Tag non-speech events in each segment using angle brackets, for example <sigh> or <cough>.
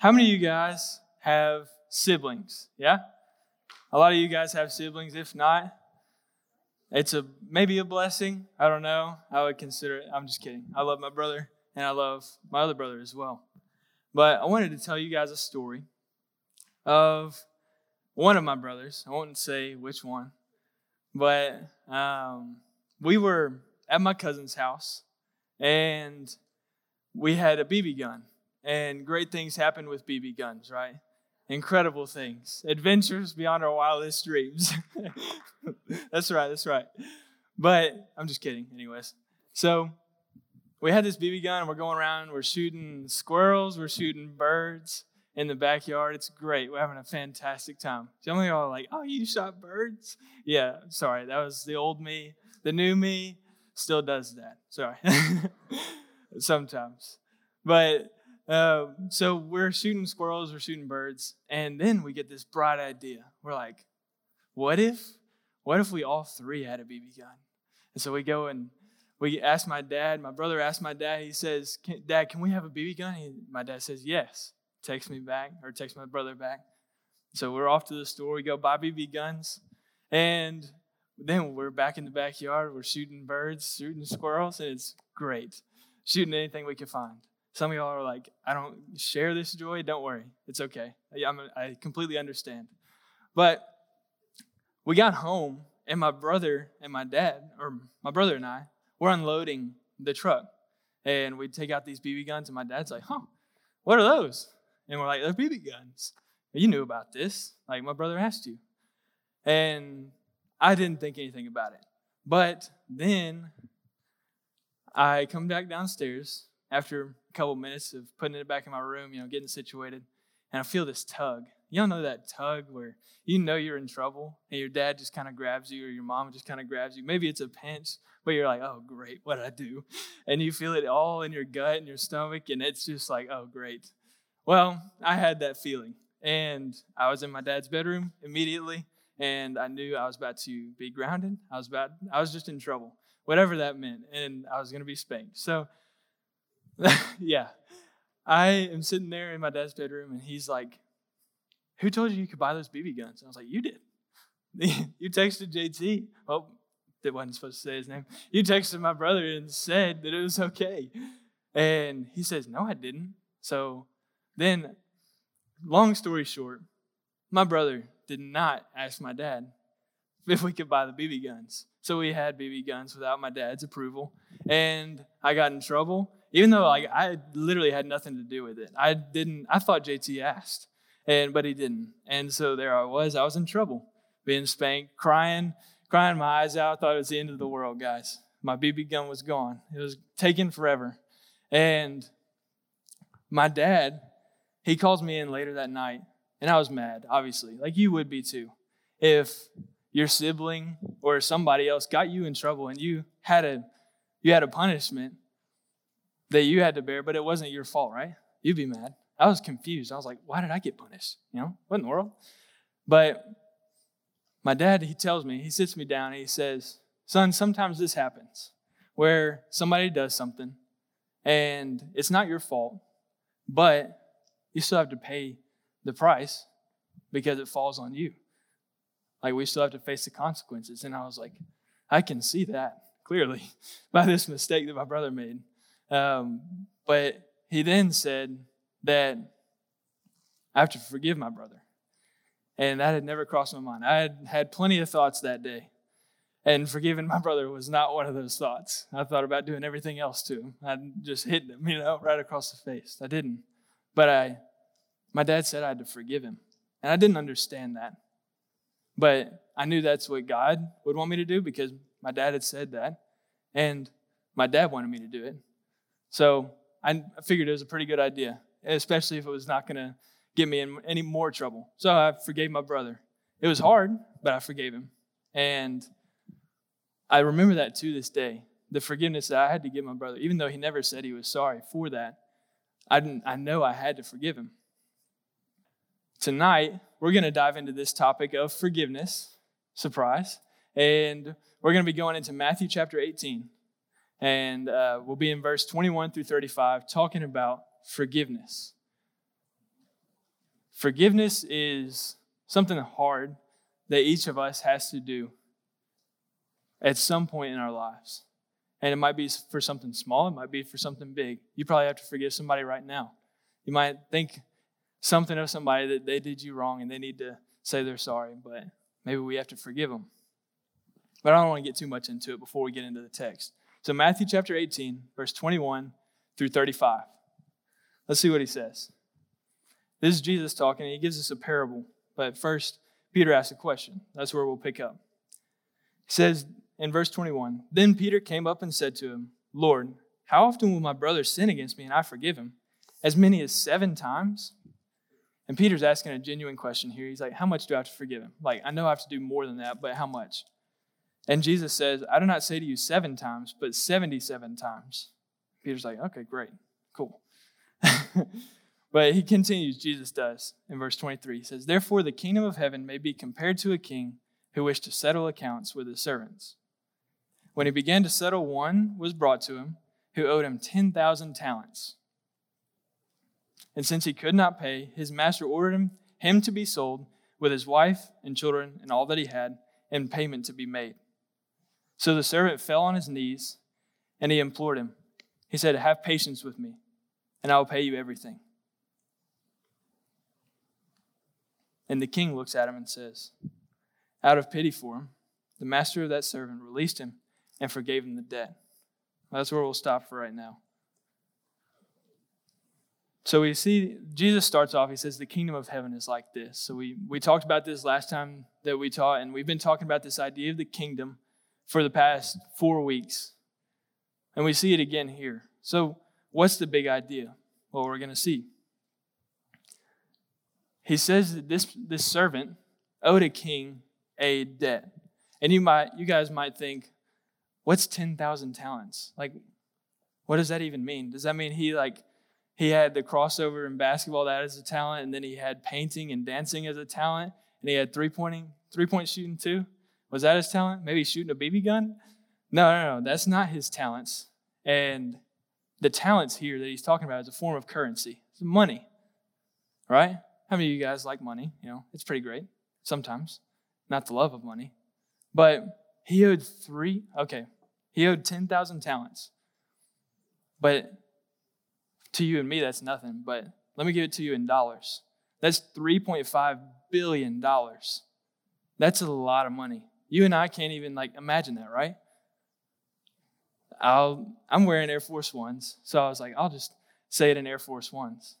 How many of you guys have siblings? Yeah? A lot of you guys have siblings. If not, it's a maybe a blessing. I don't know. I would consider it. I'm just kidding. I love my brother and I love my other brother as well. But I wanted to tell you guys a story of one of my brothers. I won't say which one, but um, we were at my cousin's house and we had a BB gun. And great things happen with BB guns, right? Incredible things, adventures beyond our wildest dreams. <laughs> that's right, that's right. But I'm just kidding, anyways. So we had this BB gun, we're going around, we're shooting squirrels, we're shooting birds in the backyard. It's great. We're having a fantastic time. Some of y'all are like, oh, you shot birds? Yeah, sorry. That was the old me. The new me still does that. Sorry. <laughs> Sometimes. But uh, so we're shooting squirrels, we're shooting birds, and then we get this bright idea. We're like, what if, what if we all three had a BB gun? And so we go and we ask my dad. My brother asked my dad. He says, "Dad, can we have a BB gun?" He, my dad says, "Yes." Takes me back, or takes my brother back. So we're off to the store. We go buy BB guns, and then we're back in the backyard. We're shooting birds, shooting squirrels, and it's great. Shooting anything we can find. Some of y'all are like, I don't share this joy. Don't worry. It's okay. I'm, I completely understand. But we got home, and my brother and my dad, or my brother and I, were unloading the truck. And we take out these BB guns, and my dad's like, huh, what are those? And we're like, they're BB guns. You knew about this. Like, my brother asked you. And I didn't think anything about it. But then I come back downstairs after a couple minutes of putting it back in my room, you know, getting situated, and I feel this tug. You all know that tug where you know you're in trouble and your dad just kind of grabs you or your mom just kind of grabs you. Maybe it's a pinch, but you're like, oh, great, what did I do? And you feel it all in your gut and your stomach, and it's just like, oh, great. Well, I had that feeling. And I was in my dad's bedroom immediately, and I knew I was about to be grounded. I was about, I was just in trouble, whatever that meant, and I was going to be spanked. So <laughs> yeah. I am sitting there in my dad's bedroom, and he's like, Who told you you could buy those BB guns? And I was like, You did. <laughs> you texted JT. Well, that wasn't supposed to say his name. You texted my brother and said that it was okay. And he says, No, I didn't. So then, long story short, my brother did not ask my dad if we could buy the BB guns. So we had BB guns without my dad's approval. And I got in trouble even though like I literally had nothing to do with it. I didn't. I thought JT asked, and but he didn't. And so there I was. I was in trouble, being spanked, crying, crying my eyes out. I thought it was the end of the world, guys. My BB gun was gone. It was taken forever. And my dad, he calls me in later that night, and I was mad, obviously, like you would be too, if your sibling or somebody else got you in trouble and you had a you had a punishment that you had to bear, but it wasn't your fault, right? You'd be mad. I was confused. I was like, why did I get punished? You know, what in the world? But my dad, he tells me, he sits me down and he says, Son, sometimes this happens where somebody does something and it's not your fault, but you still have to pay the price because it falls on you. Like we still have to face the consequences. And I was like, I can see that clearly <laughs> by this mistake that my brother made. Um, but he then said that I have to forgive my brother. And that had never crossed my mind. I had had plenty of thoughts that day. And forgiving my brother was not one of those thoughts. I thought about doing everything else to him. I just hit him, you know, right across the face. I didn't. But I, my dad said I had to forgive him. And I didn't understand that. But I knew that's what God would want me to do because my dad had said that. And my dad wanted me to do it. So I figured it was a pretty good idea, especially if it was not going to get me in any more trouble. So I forgave my brother. It was hard, but I forgave him. And I remember that to this day the forgiveness that I had to give my brother, even though he never said he was sorry for that. I, didn't, I know I had to forgive him. Tonight, we're going to dive into this topic of forgiveness. Surprise. And we're going to be going into Matthew chapter 18 and uh, we'll be in verse 21 through 35 talking about forgiveness. Forgiveness is something hard that each of us has to do at some point in our lives. And it might be for something small, it might be for something big. You probably have to forgive somebody right now. You might think something of somebody that they did you wrong and they need to say they're sorry, but maybe we have to forgive them. But I don't want to get too much into it before we get into the text. So, Matthew chapter 18, verse 21 through 35. Let's see what he says. This is Jesus talking, and he gives us a parable. But first, Peter asks a question. That's where we'll pick up. He says in verse 21 Then Peter came up and said to him, Lord, how often will my brother sin against me and I forgive him? As many as seven times? And Peter's asking a genuine question here. He's like, How much do I have to forgive him? Like, I know I have to do more than that, but how much? And Jesus says, I do not say to you seven times, but 77 times. Peter's like, Okay, great, cool. <laughs> but he continues, Jesus does, in verse 23. He says, Therefore, the kingdom of heaven may be compared to a king who wished to settle accounts with his servants. When he began to settle, one was brought to him who owed him 10,000 talents. And since he could not pay, his master ordered him, him to be sold with his wife and children and all that he had, and payment to be made. So the servant fell on his knees and he implored him. He said, Have patience with me, and I will pay you everything. And the king looks at him and says, Out of pity for him, the master of that servant released him and forgave him the debt. That's where we'll stop for right now. So we see Jesus starts off, he says, the kingdom of heaven is like this. So we, we talked about this last time that we taught, and we've been talking about this idea of the kingdom for the past four weeks. And we see it again here. So, what's the big idea? Well, we're going to see. He says that this, this servant owed a king a debt. And you might you guys might think, what's 10,000 talents? Like, what does that even mean? Does that mean he like he had the crossover in basketball that as a talent, and then he had painting and dancing as a talent, and he had three pointing, three point shooting too? Was that his talent? Maybe shooting a BB gun? No, no, no. That's not his talents. And the talents here that he's talking about is a form of currency. It's money. Right? How many of you guys like money? You know, it's pretty great sometimes. Not the love of money. But he owed three, okay, he owed 10,000 talents. But to you and me, that's nothing. But let me give it to you in dollars. That's $3.5 billion. That's a lot of money. You and I can't even like imagine that, right? I'll, I'm wearing Air Force Ones, so I was like, I'll just say it in Air Force Ones.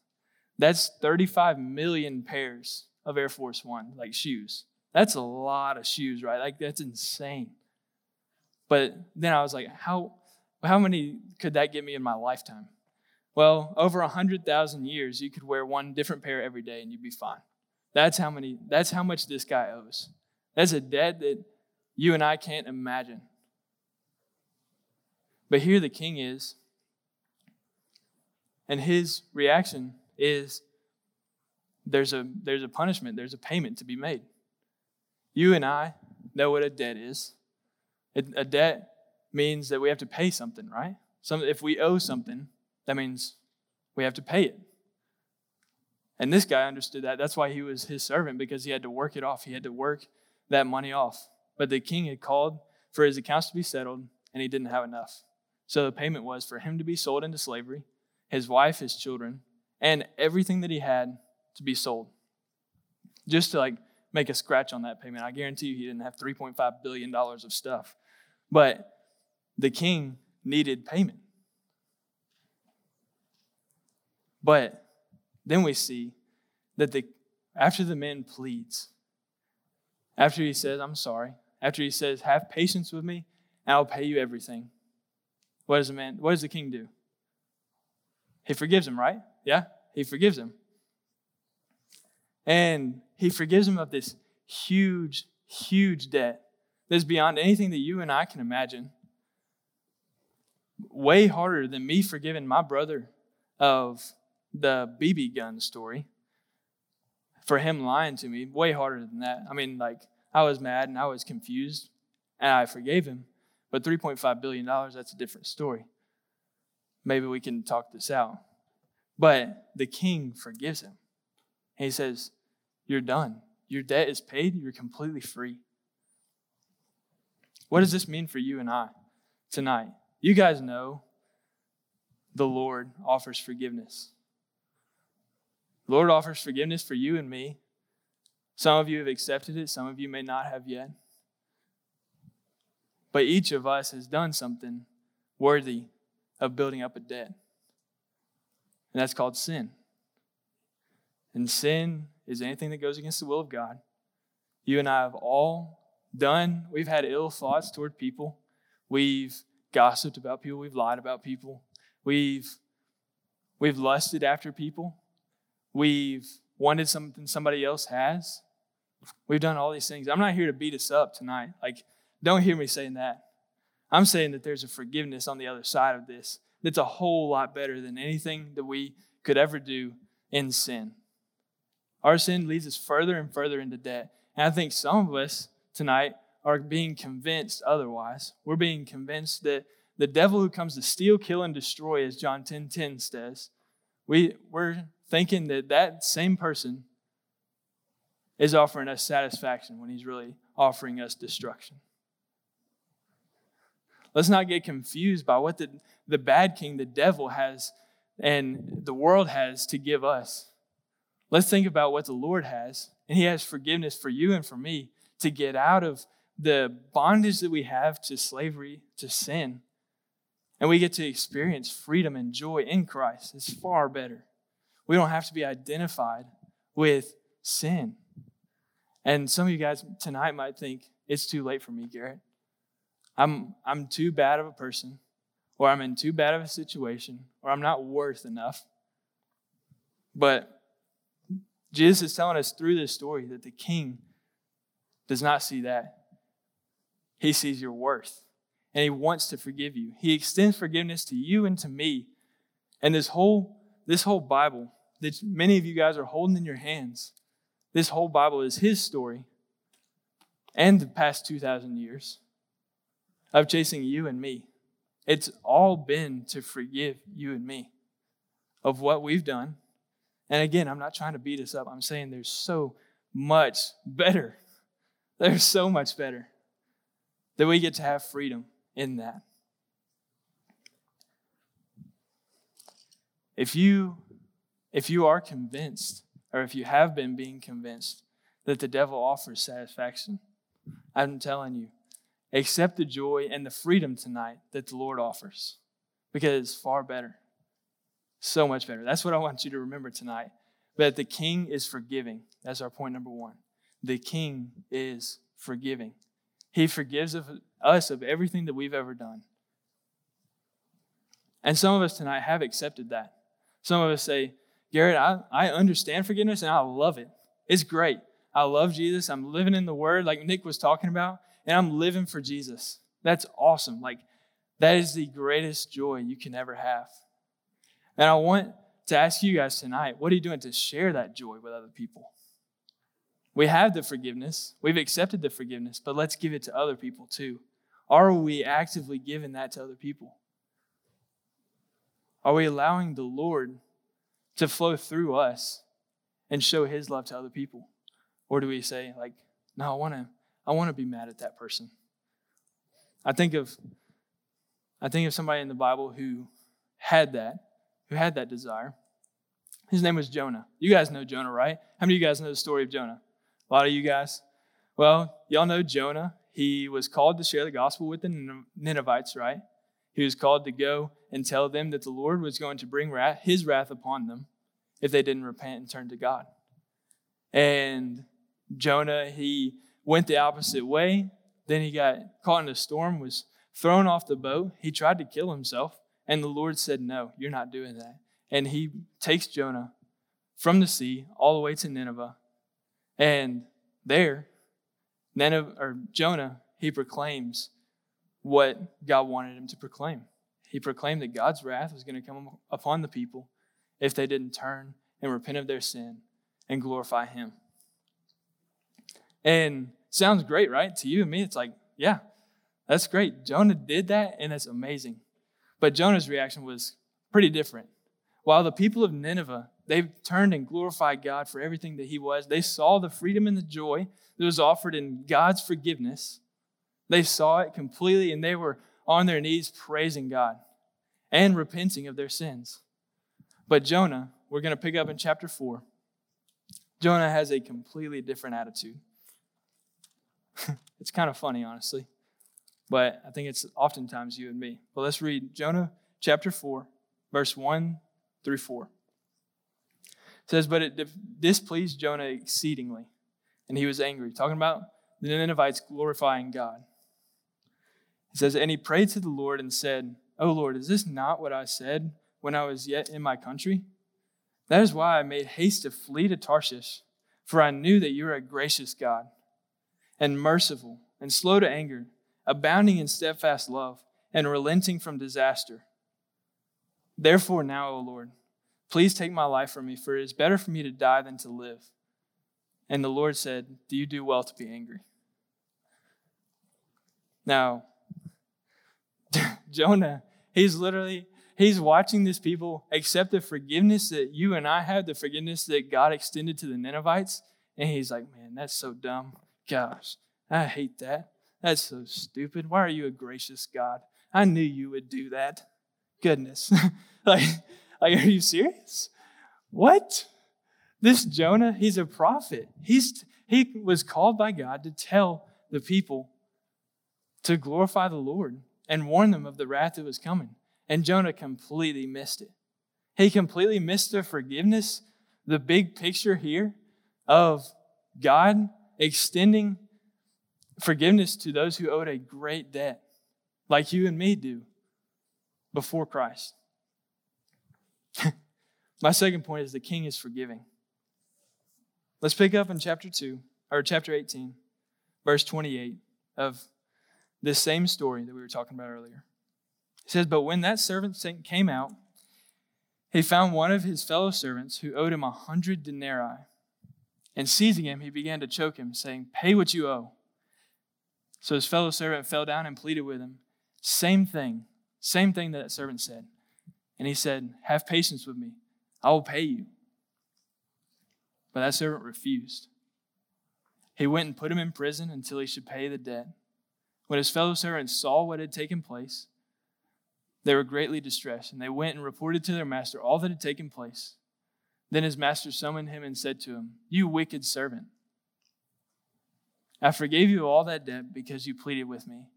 That's 35 million pairs of Air Force One, like shoes. That's a lot of shoes, right? Like that's insane. But then I was like, how how many could that get me in my lifetime? Well, over 100,000 years, you could wear one different pair every day and you'd be fine. That's how many that's how much this guy owes. That's a debt that you and I can't imagine. But here the king is, and his reaction is there's a there's a punishment, there's a payment to be made. You and I know what a debt is. A debt means that we have to pay something, right? Some, if we owe something, that means we have to pay it. And this guy understood that. That's why he was his servant, because he had to work it off. He had to work that money off. But the king had called for his accounts to be settled, and he didn't have enough. So the payment was for him to be sold into slavery, his wife, his children, and everything that he had to be sold. Just to like make a scratch on that payment. I guarantee you he didn't have $3.5 billion of stuff. But the king needed payment. But then we see that the after the man pleads, after he says, I'm sorry, after he says, Have patience with me, and I'll pay you everything. What does the man, what does the king do? He forgives him, right? Yeah? He forgives him. And he forgives him of this huge, huge debt that's beyond anything that you and I can imagine. Way harder than me forgiving my brother of the BB gun story for him lying to me. Way harder than that. I mean, like, I was mad and I was confused and I forgave him. But $3.5 billion, that's a different story. Maybe we can talk this out. But the king forgives him. He says, You're done. Your debt is paid. You're completely free. What does this mean for you and I tonight? You guys know the Lord offers forgiveness. The Lord offers forgiveness for you and me. Some of you have accepted it, some of you may not have yet. But each of us has done something worthy of building up a debt. And that's called sin. And sin is anything that goes against the will of God. You and I have all done, we've had ill thoughts toward people. We've gossiped about people. We've lied about people. We've, we've lusted after people. We've wanted something somebody else has. We've done all these things. I'm not here to beat us up tonight. Like, don't hear me saying that. I'm saying that there's a forgiveness on the other side of this that's a whole lot better than anything that we could ever do in sin. Our sin leads us further and further into debt. And I think some of us tonight are being convinced otherwise. We're being convinced that the devil who comes to steal, kill, and destroy, as John 10 10 says, we, we're thinking that that same person is offering us satisfaction when he's really offering us destruction. Let's not get confused by what the, the bad king, the devil, has and the world has to give us. Let's think about what the Lord has, and He has forgiveness for you and for me to get out of the bondage that we have to slavery, to sin. And we get to experience freedom and joy in Christ. It's far better. We don't have to be identified with sin. And some of you guys tonight might think, it's too late for me, Garrett. I'm, I'm too bad of a person, or I'm in too bad of a situation, or I'm not worth enough. But Jesus is telling us through this story that the king does not see that. He sees your worth, and he wants to forgive you. He extends forgiveness to you and to me. And this whole, this whole Bible that many of you guys are holding in your hands, this whole Bible is his story and the past 2,000 years of chasing you and me. It's all been to forgive you and me of what we've done. And again, I'm not trying to beat us up. I'm saying there's so much better. <laughs> There's so much better that we get to have freedom in that. If you if you are convinced or if you have been being convinced that the devil offers satisfaction, I'm telling you, accept the joy and the freedom tonight that the Lord offers because it's far better. So much better. That's what I want you to remember tonight. That the king is forgiving. That's our point number one. The king is forgiving. He forgives of us of everything that we've ever done. And some of us tonight have accepted that. Some of us say, Garrett, I, I understand forgiveness and I love it. It's great. I love Jesus. I'm living in the Word, like Nick was talking about and I'm living for Jesus. That's awesome. Like, that is the greatest joy you can ever have. And I want to ask you guys tonight what are you doing to share that joy with other people? We have the forgiveness, we've accepted the forgiveness, but let's give it to other people too. Are we actively giving that to other people? Are we allowing the Lord to flow through us and show his love to other people? Or do we say, like, no, I want to I want to be mad at that person. I think of I think of somebody in the Bible who had that, who had that desire. His name was Jonah. You guys know Jonah, right? How many of you guys know the story of Jonah? A lot of you guys. Well, y'all know Jonah. He was called to share the gospel with the Ninevites, right? He was called to go and tell them that the Lord was going to bring wrath, his wrath upon them if they didn't repent and turn to God. And Jonah, he went the opposite way. Then he got caught in a storm, was thrown off the boat. He tried to kill himself, and the Lord said, No, you're not doing that. And he takes Jonah from the sea all the way to Nineveh. And there, Nineveh, or Jonah, he proclaims what God wanted him to proclaim. He proclaimed that God's wrath was going to come upon the people if they didn't turn and repent of their sin and glorify him. And sounds great, right? To you and me, it's like, yeah, that's great. Jonah did that, and it's amazing. But Jonah's reaction was pretty different. While the people of Nineveh, They turned and glorified God for everything that He was. They saw the freedom and the joy that was offered in God's forgiveness. They saw it completely and they were on their knees praising God and repenting of their sins. But Jonah, we're going to pick up in chapter 4. Jonah has a completely different attitude. <laughs> it's kind of funny, honestly, but I think it's oftentimes you and me. But let's read Jonah chapter 4, verse 1 through 4. It says, But it displeased Jonah exceedingly, and he was angry. Talking about the Ninevites glorifying God. It says, And he prayed to the Lord and said, Oh Lord, is this not what I said when I was yet in my country? That is why I made haste to flee to Tarshish, for I knew that you are a gracious God and merciful and slow to anger, abounding in steadfast love and relenting from disaster. Therefore, now, O Lord, please take my life from me, for it is better for me to die than to live. And the Lord said, Do you do well to be angry? Now, <laughs> Jonah, he's literally He's watching these people accept the forgiveness that you and I have, the forgiveness that God extended to the Ninevites. And he's like, man, that's so dumb. Gosh, I hate that. That's so stupid. Why are you a gracious God? I knew you would do that. Goodness. <laughs> like, like, are you serious? What? This Jonah, he's a prophet. He's, he was called by God to tell the people to glorify the Lord and warn them of the wrath that was coming. And Jonah completely missed it. He completely missed the forgiveness, the big picture here of God extending forgiveness to those who owed a great debt, like you and me do before Christ. <laughs> My second point is the king is forgiving. Let's pick up in chapter 2, or chapter 18, verse 28 of this same story that we were talking about earlier. He says, But when that servant came out, he found one of his fellow servants who owed him a hundred denarii. And seizing him, he began to choke him, saying, Pay what you owe. So his fellow servant fell down and pleaded with him. Same thing, same thing that, that servant said. And he said, Have patience with me, I will pay you. But that servant refused. He went and put him in prison until he should pay the debt. When his fellow servants saw what had taken place, they were greatly distressed, and they went and reported to their master all that had taken place. Then his master summoned him and said to him, You wicked servant, I forgave you all that debt because you pleaded with me.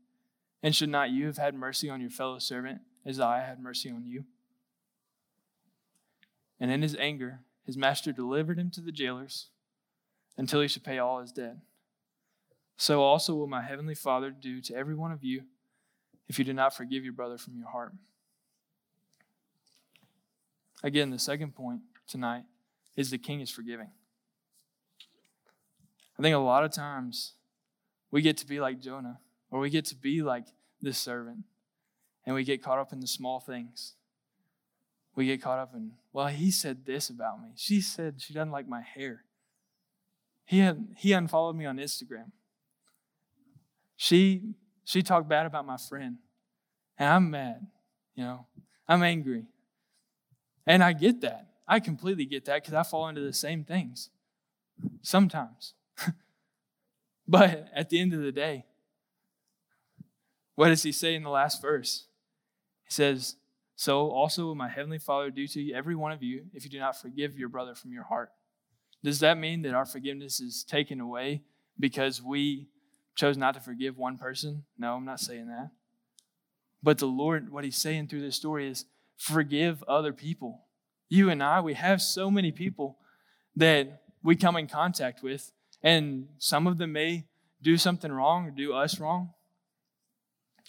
And should not you have had mercy on your fellow servant as I had mercy on you? And in his anger, his master delivered him to the jailers until he should pay all his debt. So also will my heavenly Father do to every one of you if you do not forgive your brother from your heart. Again, the second point tonight is the king is forgiving. I think a lot of times we get to be like Jonah, or we get to be like this servant, and we get caught up in the small things. We get caught up in, well, he said this about me. She said she doesn't like my hair. He, had, he unfollowed me on Instagram. She she talked bad about my friend. And I'm mad, you know, I'm angry. And I get that. I completely get that because I fall into the same things sometimes. <laughs> but at the end of the day, what does he say in the last verse? He says, So also will my heavenly Father do to every one of you if you do not forgive your brother from your heart. Does that mean that our forgiveness is taken away because we chose not to forgive one person. No, I'm not saying that. But the Lord, what He's saying through this story is forgive other people. You and I, we have so many people that we come in contact with, and some of them may do something wrong or do us wrong.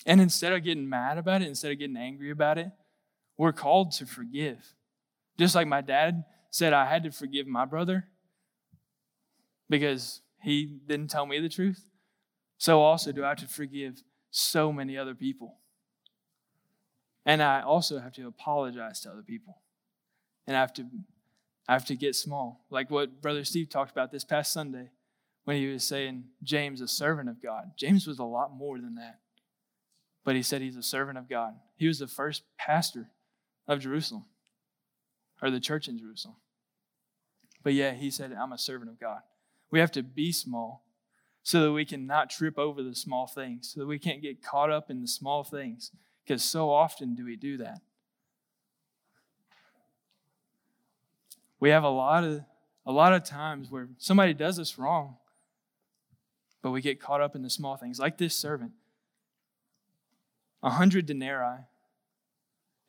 And instead of getting mad about it, instead of getting angry about it, we're called to forgive. Just like my dad said, I had to forgive my brother because he didn't tell me the truth so also do I have to forgive so many other people. And I also have to apologize to other people. And I have to I have to get small. Like what Brother Steve talked about this past Sunday when he was saying James a servant of God. James was a lot more than that. But he said he's a servant of God. He was the first pastor of Jerusalem or the church in Jerusalem. But yeah, he said, I'm a servant of God. We have to be small so that we can not trip over the small things, so that we can't get caught up in the small things, because so often do we do that. We have a lot of a lot of times where somebody does us wrong, but we get caught up in the small things, like this servant. A hundred denarii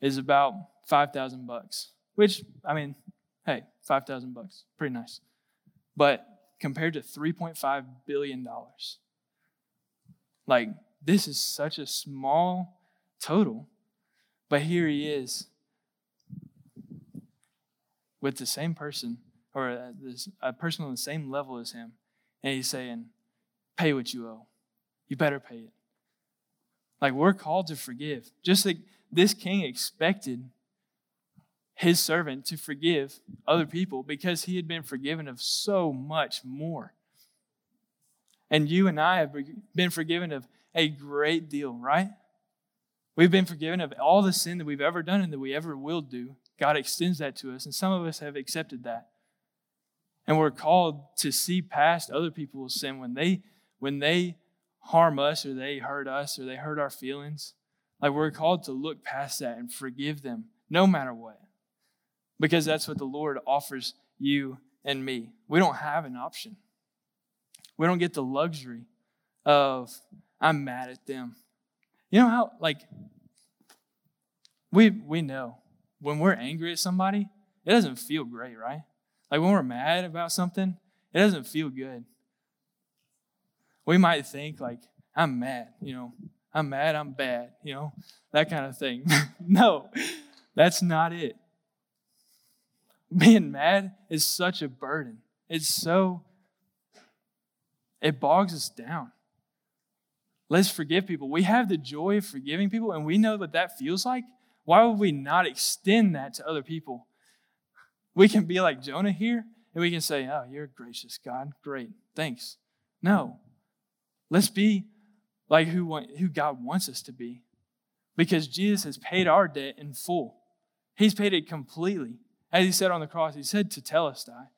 is about five thousand bucks, which I mean, hey, five thousand bucks, pretty nice. But compared to three point five billion dollars, like this is such a small total, but here he is with the same person or this, a person on the same level as him, and he's saying, "Pay what you owe. You better pay it." Like we're called to forgive, just like this king expected his servant to forgive other people because he had been forgiven of so much more. And you and I have been forgiven of a great deal, right? We've been forgiven of all the sin that we've ever done and that we ever will do. God extends that to us, and some of us have accepted that. And we're called to see past other people's sin when they when they harm us or they hurt us or they hurt our feelings. Like we're called to look past that and forgive them no matter what. Because that's what the Lord offers you and me. We don't have an option. We don't get the luxury of I'm mad at them. You know how like we we know when we're angry at somebody, it doesn't feel great, right? Like when we're mad about something, it doesn't feel good. We might think, like, I'm mad, you know, I'm mad, I'm bad, you know, that kind of thing. <laughs> no, that's not it. <laughs> Being mad is such a burden. It's so, it bogs us down. Let's forgive people. We have the joy of forgiving people, and we know what that feels like. Why would we not extend that to other people? We can be like Jonah here and we can say, Oh, you're gracious, God. Great. Thanks. No. Let's be like who, want, who God wants us to be because Jesus has paid our debt in full. He's paid it completely. As he said on the cross, he said tetelestai,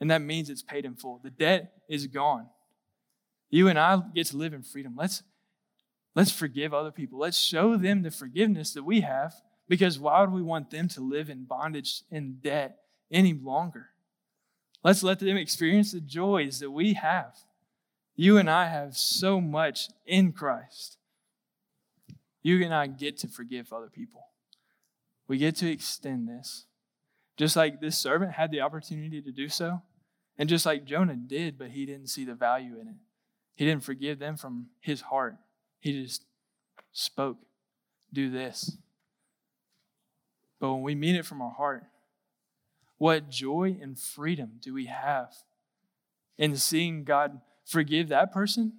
and that means it's paid in full. The debt is gone. You and I get to live in freedom. Let's, let's forgive other people. Let's show them the forgiveness that we have because why would we want them to live in bondage and debt any longer. Let's let them experience the joys that we have. You and I have so much in Christ. You and I get to forgive other people. We get to extend this. Just like this servant had the opportunity to do so, and just like Jonah did, but he didn't see the value in it. He didn't forgive them from his heart. He just spoke, do this. But when we mean it from our heart, what joy and freedom do we have in seeing God forgive that person?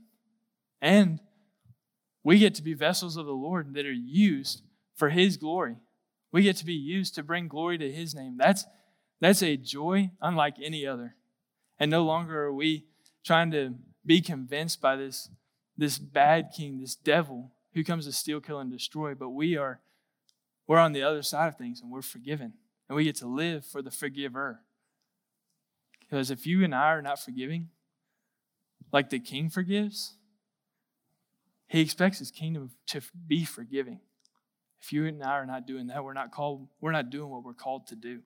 And we get to be vessels of the Lord that are used for His glory. We get to be used to bring glory to His name. That's, that's a joy unlike any other. And no longer are we trying to be convinced by this, this bad king, this devil who comes to steal, kill, and destroy, but we are we're on the other side of things and we're forgiven. And we get to live for the forgiver. Because if you and I are not forgiving, like the king forgives, he expects his kingdom to be forgiving. If you and I are not doing that, we're not called, we're not doing what we're called to do.